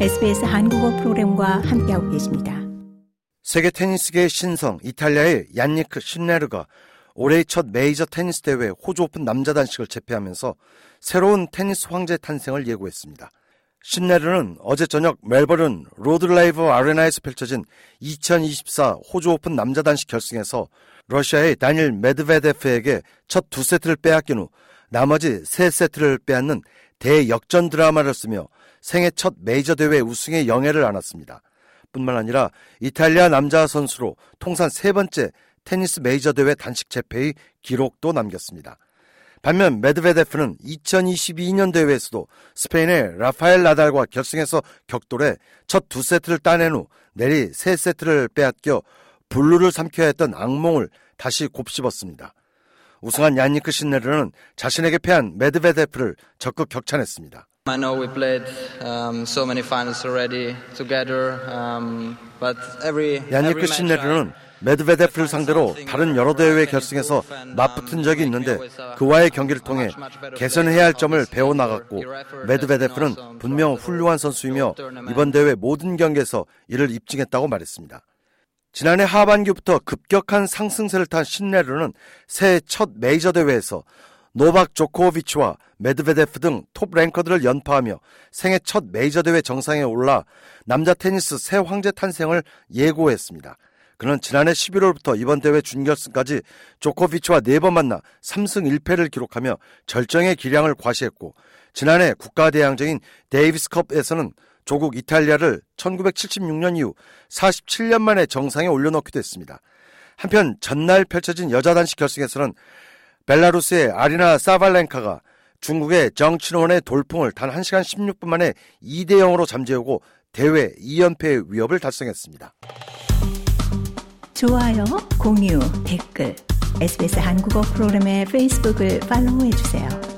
SBS 한국어 프로그램과 함께하고 계십니다. 세계 테니스계의 신성 이탈리아의 얀니크 신네르가 올해의 첫 메이저 테니스 대회 호주 오픈 남자 단식을 제패하면서 새로운 테니스 황제 탄생을 예고했습니다. 신네르는 어제 저녁 멜버른 로드 레이버 아레나에서 펼쳐진 2024 호주 오픈 남자 단식 결승에서 러시아의 다닐 메드베데프에게 첫 두 세트를 빼앗긴 후 나머지 세 세트를 빼앗는 대역전 드라마를 쓰며 생애 첫 메이저 대회 우승의 영예를 안았습니다. 뿐만 아니라 이탈리아 남자 선수로 통산 세 번째 테니스 메이저 대회 단식 제패의 기록도 남겼습니다. 반면 메드베데프는 2022년 대회에서도 스페인의 라파엘 나달과 결승에서 격돌해 첫 두 세트를 따낸 후 내리 세 세트를 빼앗겨 분루를 삼켜야 했던 악몽을 다시 곱씹었습니다. 우승한 야니크 신네르는 자신에게 패한 메드베데프를 적극 격찬했습니다. I know we played um, so many finals already together, um, but every 야니크 신네르는 메드베데프를 상대로 다른 여러 대회 결승에서 맞붙은 적이 있는데 그와의 경기를 통해 개선해야 할 점을 배워 나갔고 메드베데프는 분명 훌륭한 선수이며 이번 대회 모든 경기에서 이를 입증했다고 말했습니다. 지난해 하반기부터 급격한 상승세를 탄 신네르는 새해 첫 메이저 대회에서 노박 조코비치와 메드베데프 등 톱 랭커들을 연파하며 생애 첫 메이저 대회 정상에 올라 남자 테니스 새 황제 탄생을 예고했습니다. 그는 지난해 11월부터 이번 대회 준결승까지 조코비치와 네 번 만나 3승 1패를 기록하며 절정의 기량을 과시했고 지난해 국가대항전인 데이비스컵에서는 조국 이탈리아를 1976년 이후 47년 만에 정상에 올려놓기도 했습니다. 한편 전날 펼쳐진 여자 단식 결승에서는 벨라루스의 아리나 사발렌카가 중국의 정치원의 돌풍을 단 1시간 16분 만에 2대 0으로 잠재우고 대회 2연패의 위협을 달성했습니다. 좋아요, 공유, 댓글, SBS 한국어 프로그램의 페이스북을 팔로우해주세요.